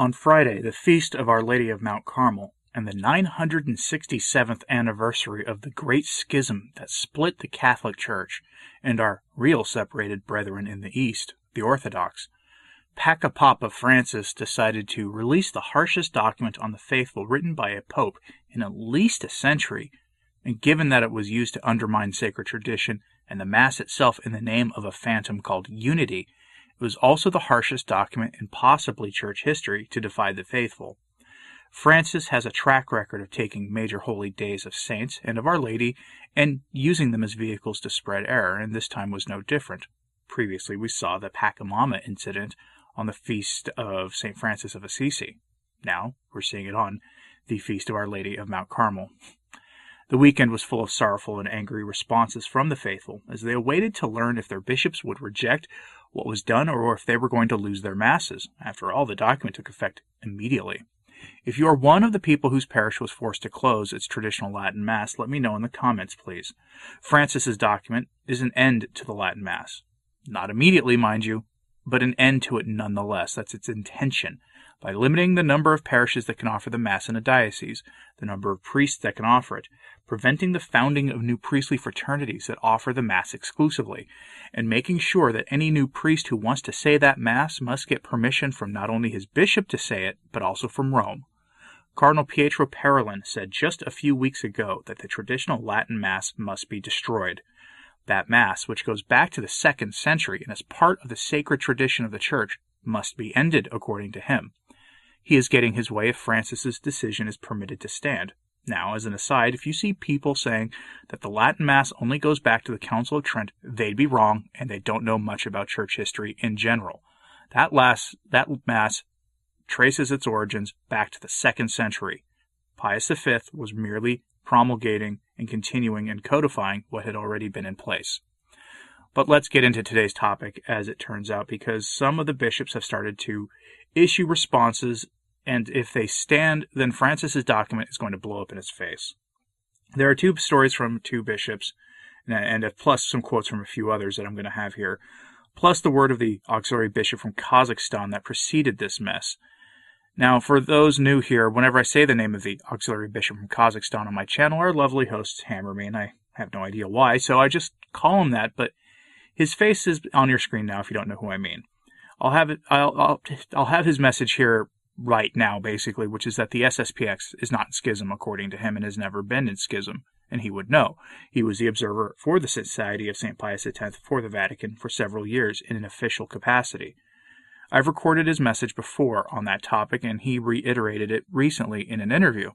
On Friday, the feast of Our Lady of Mount Carmel, and the 967th anniversary of the great schism that split the Catholic Church and our real separated brethren in the East, the Orthodox, Pacapapa Francis decided to release the harshest document on the faithful written by a pope in at least a century, and given that it was used to undermine sacred tradition and the Mass itself in the name of a phantom called unity, it was also the harshest document in possibly church history to defy the faithful. Francis has a track record of taking major holy days of saints and of Our Lady and using them as vehicles to spread error, and this time was no different. Previously, we saw the Pachamama incident on the feast of St. Francis of Assisi. Now, we're seeing it on the feast of Our Lady of Mount Carmel. The weekend was full of sorrowful and angry responses from the faithful as they awaited to learn if their bishops would reject what was done or if they were going to lose their masses. After all, the document took effect immediately. If you are one of the people whose parish was forced to close its traditional Latin Mass, let me know in the comments, please. Francis's document is an end to the Latin Mass. Not immediately, mind you, but an end to it nonetheless. That's its intention. By limiting the number of parishes that can offer the Mass in a diocese, the number of priests that can offer it, preventing the founding of new priestly fraternities that offer the Mass exclusively, and making sure that any new priest who wants to say that Mass must get permission from not only his bishop to say it, but also from Rome. Cardinal Pietro Parolin said just a few weeks ago that the traditional Latin Mass must be destroyed. That Mass, which goes back to the second century and is part of the sacred tradition of the Church, must be ended, according to him. He is getting his way if Francis's decision is permitted to stand. Now, as an aside, if you see people saying that the Latin Mass only goes back to the Council of Trent, they'd be wrong and they don't know much about church history in general. That last that Mass traces its origins back to the second century. Pius V was merely promulgating and continuing and codifying what had already been in place. But let's get into today's topic as it turns out, because some of the bishops have started to issue responses, and if they stand, then Francis's document is going to blow up in his face. There are two stories from two bishops, and plus some quotes from a few others that I'm going to have here, plus the word of the auxiliary bishop from Kazakhstan that preceded this mess. Now, for those new here, whenever I say the name of the auxiliary bishop from Kazakhstan on my channel, our lovely hosts hammer me, and I have no idea why, so I just call him that, but his face is on your screen now if you don't know who I mean. I'll have it. I'll, I'll, I'll have his message here right now, basically, which is that the SSPX is not in schism, according to him, and has never been in schism, and he would know. He was the observer for the Society of St. Pius X for the Vatican for several years in an official capacity. I've recorded his message before on that topic, and he reiterated it recently in an interview.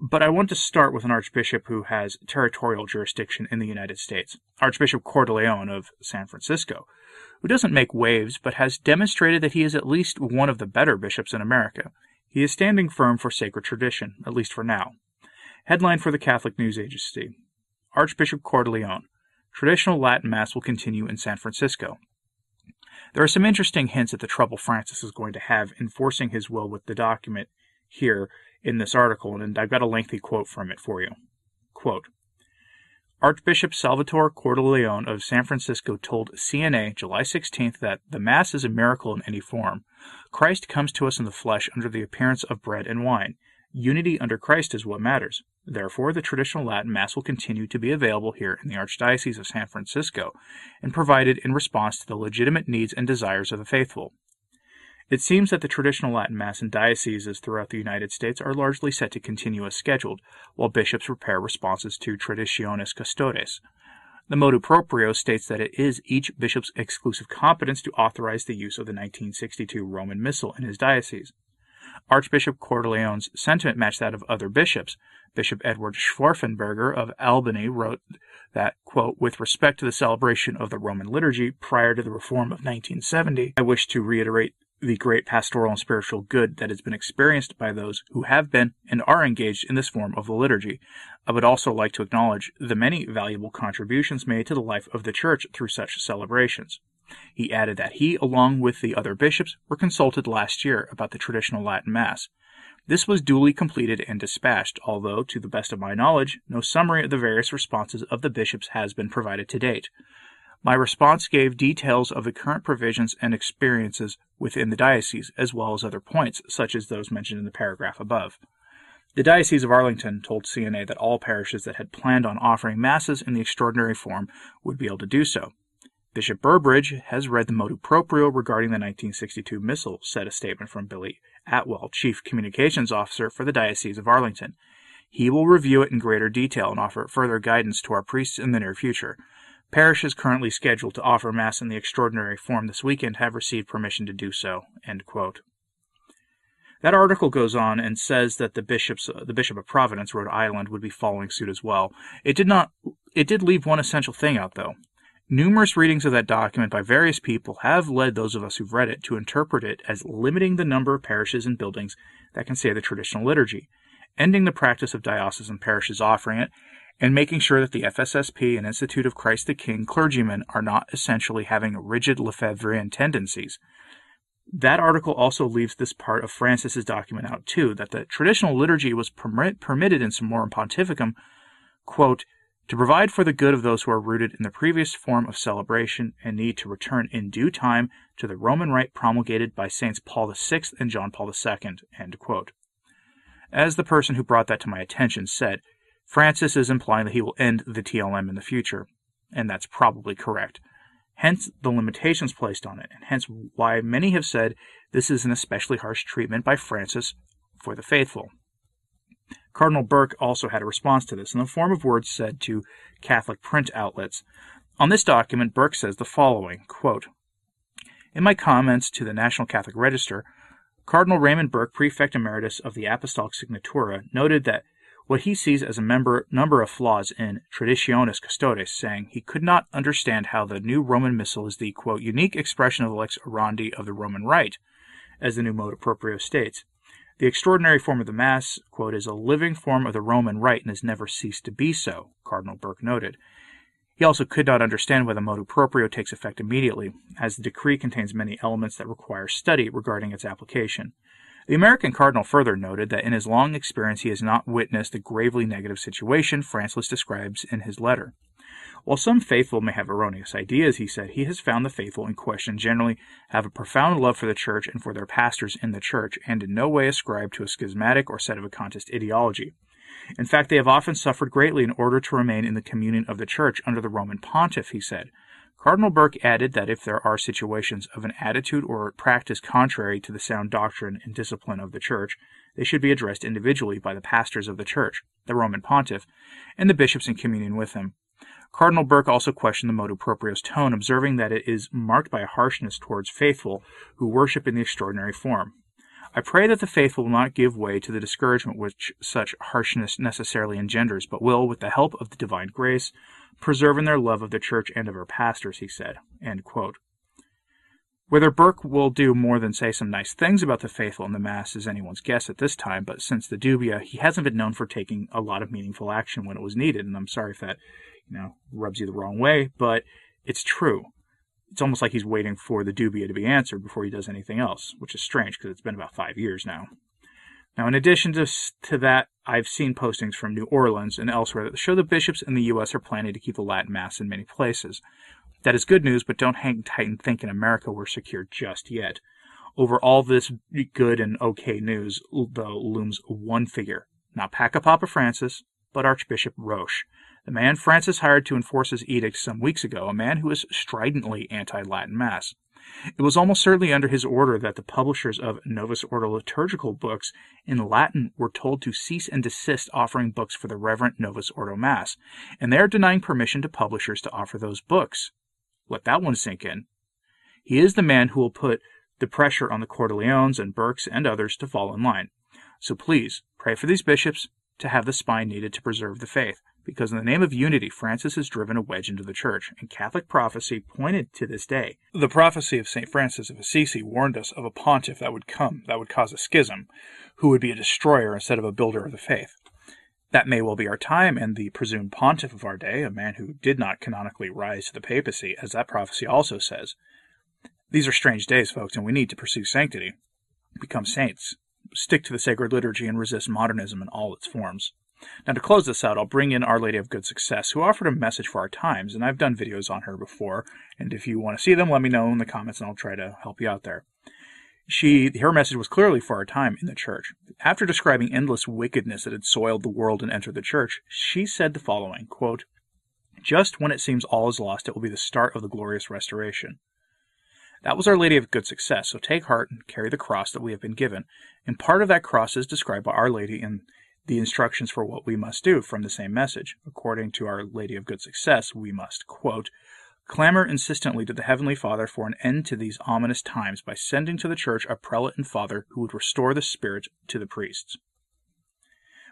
But I want to start with an archbishop who has territorial jurisdiction in the United States, Archbishop Cordileone of San Francisco, who doesn't make waves but has demonstrated that he is at least one of the better bishops in America. He is standing firm for sacred tradition, at least for now. Headline for the Catholic News Agency Archbishop Cordileone Traditional Latin Mass will continue in San Francisco. There are some interesting hints at the trouble Francis is going to have enforcing his will with the document here in this article, and I've got a lengthy quote from it for you. Quote, Archbishop Salvatore Cordileone of San Francisco told CNA July 16th that the Mass is a miracle in any form. Christ comes to us in the flesh under the appearance of bread and wine. Unity under Christ is what matters. Therefore, the traditional Latin Mass will continue to be available here in the Archdiocese of San Francisco and provided in response to the legitimate needs and desires of the faithful. It seems that the traditional Latin Mass in dioceses throughout the United States are largely set to continue as scheduled, while bishops prepare responses to Traditionis Custodes. The motu proprio states that it is each bishop's exclusive competence to authorize the use of the 1962 Roman Missal in his diocese. Archbishop Cordileone's sentiment matched that of other bishops. Bishop Edward Scharfenberger of Albany wrote that, quote, with respect to the celebration of the Roman liturgy prior to the reform of 1970, I wish to reiterate the great pastoral and spiritual good that has been experienced by those who have been and are engaged in this form of the liturgy. I would also like to acknowledge the many valuable contributions made to the life of the Church through such celebrations. He added that he, along with the other bishops, were consulted last year about the traditional Latin Mass. This was duly completed and dispatched, although, to the best of my knowledge, no summary of the various responses of the bishops has been provided to date. My response gave details of the current provisions and experiences within the diocese, as well as other points, such as those mentioned in the paragraph above. The Diocese of Arlington told CNA that all parishes that had planned on offering masses in the extraordinary form would be able to do so. Bishop Burbidge has read the motu proprio regarding the 1962 missal, said a statement from Billy Atwell, Chief Communications Officer for the Diocese of Arlington. He will review it in greater detail and offer further guidance to our priests in the near future. Parishes currently scheduled to offer Mass in the extraordinary form this weekend have received permission to do so. That article goes on and says that the bishops, uh, the Bishop of Providence, Rhode Island, would be following suit as well. It did not. It did leave one essential thing out, though. Numerous readings of that document by various people have led those of us who've read it to interpret it as limiting the number of parishes and buildings that can say the traditional liturgy, ending the practice of diocesan parishes offering it, and making sure that the FSSP and Institute of Christ the King clergymen are not essentially having rigid Lefebvrean tendencies. That article also leaves this part of Francis's document out too, that the traditional liturgy was permit, permitted in Summorum Pontificum, quote, to provide for the good of those who are rooted in the previous form of celebration and need to return in due time to the Roman rite promulgated by Saints Paul VI and John Paul II. As the person who brought that to my attention said, Francis is implying that he will end the TLM in the future, and that's probably correct. Hence the limitations placed on it, and hence why many have said this is an especially harsh treatment by Francis for the faithful. Cardinal Burke also had a response to this in the form of words said to Catholic print outlets. On this document, Burke says the following quote, In my comments to the National Catholic Register, Cardinal Raymond Burke, Prefect Emeritus of the Apostolic Signatura, noted that what he sees as a member, number of flaws in Traditionis Custodes, saying he could not understand how the new Roman Missal is the, quote, unique expression of the lex orandi of the Roman Rite, as the new motu proprio states. The extraordinary form of the Mass, quote, is a living form of the Roman rite and has never ceased to be so, Cardinal Burke noted. He also could not understand why the motu proprio takes effect immediately, as the decree contains many elements that require study regarding its application. The American cardinal further noted that in his long experience he has not witnessed the gravely negative situation Francis describes in his letter. While some faithful may have erroneous ideas, he said, he has found the faithful in question generally have a profound love for the church and for their pastors in the church, and in no way ascribe to a schismatic or sedevacantist ideology. In fact, they have often suffered greatly in order to remain in the communion of the church under the Roman pontiff, he said. Cardinal Burke added that if there are situations of an attitude or practice contrary to the sound doctrine and discipline of the Church, they should be addressed individually by the pastors of the Church, the Roman pontiff, and the bishops in communion with him. Cardinal Burke also questioned the motu proprio's tone, observing that it is marked by a harshness towards faithful who worship in the extraordinary form. I pray that the faithful will not give way to the discouragement which such harshness necessarily engenders, but will, with the help of the divine grace, preserve in their love of the church and of her pastors, he said. Whether Burke will do more than say some nice things about the faithful in the Mass is anyone's guess at this time, but since the dubia, he hasn't been known for taking a lot of meaningful action when it was needed, and I'm sorry if that you know, rubs you the wrong way, but it's true. It's almost like he's waiting for the dubia to be answered before he does anything else, which is strange because it's been about five years now. Now, in addition to, to that, I've seen postings from New Orleans and elsewhere that show the bishops in the U.S. are planning to keep the Latin Mass in many places. That is good news, but don't hang tight and think in America we're secure just yet. Over all this good and okay news, though, looms one figure. Not Papa Francis, but Archbishop Roche, the man Francis hired to enforce his edicts some weeks ago, a man who is stridently anti Latin Mass. It was almost certainly under his order that the publishers of Novus Ordo liturgical books in Latin were told to cease and desist offering books for the Reverent Novus Ordo Mass, and they are denying permission to publishers to offer those books. Let that one sink in. He is the man who will put the pressure on the Cordileones and Burkes and others to fall in line. So please, pray for these bishops to have the spine needed to preserve the faith because in the name of unity, Francis has driven a wedge into the church, and Catholic prophecy pointed to this day. The prophecy of St. Francis of Assisi warned us of a pontiff that would come, that would cause a schism, who would be a destroyer instead of a builder of the faith. That may well be our time, and the presumed pontiff of our day, a man who did not canonically rise to the papacy, as that prophecy also says. These are strange days, folks, and we need to pursue sanctity, become saints, stick to the sacred liturgy and resist modernism in all its forms. Now, to close this out, I'll bring in Our Lady of Good Success, who offered a message for our times, and I've done videos on her before. And if you want to see them, let me know in the comments, and I'll try to help you out there. She, her message was clearly for our time in the church. After describing endless wickedness that had soiled the world and entered the church, she said the following quote, Just when it seems all is lost, it will be the start of the glorious restoration. That was Our Lady of Good Success, so take heart and carry the cross that we have been given. And part of that cross is described by Our Lady in the instructions for what we must do from the same message. According to Our Lady of Good Success, we must, quote, clamor insistently to the Heavenly Father for an end to these ominous times by sending to the Church a prelate and father who would restore the Spirit to the priests.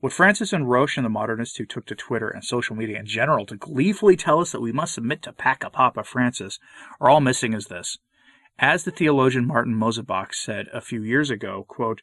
What Francis and Roche and the modernists who took to Twitter and social media in general to gleefully tell us that we must submit to Paca Papa Francis are all missing is this. As the theologian Martin Mosebach said a few years ago, quote,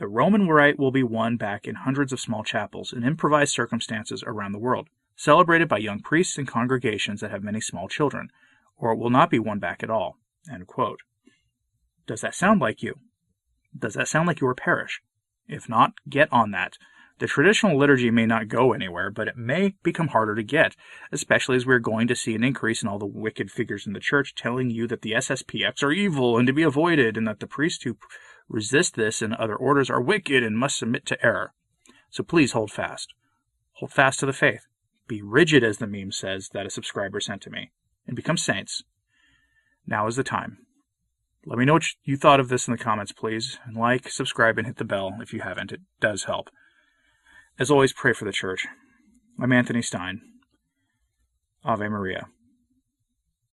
the Roman rite will be won back in hundreds of small chapels in improvised circumstances around the world celebrated by young priests and congregations that have many small children, or it will not be won back at all. Does that sound like you? Does that sound like your parish? If not, get on that. The traditional liturgy may not go anywhere, but it may become harder to get, especially as we're going to see an increase in all the wicked figures in the church telling you that the SSPX are evil and to be avoided, and that the priests who resist this and other orders are wicked and must submit to error. So please hold fast. Hold fast to the faith be rigid as the meme says that a subscriber sent to me, and become saints. Now is the time. Let me know what you thought of this in the comments, please, and like, subscribe, and hit the bell if you haven't. It does help. As always, pray for the church. I'm Anthony Stein. Ave Maria.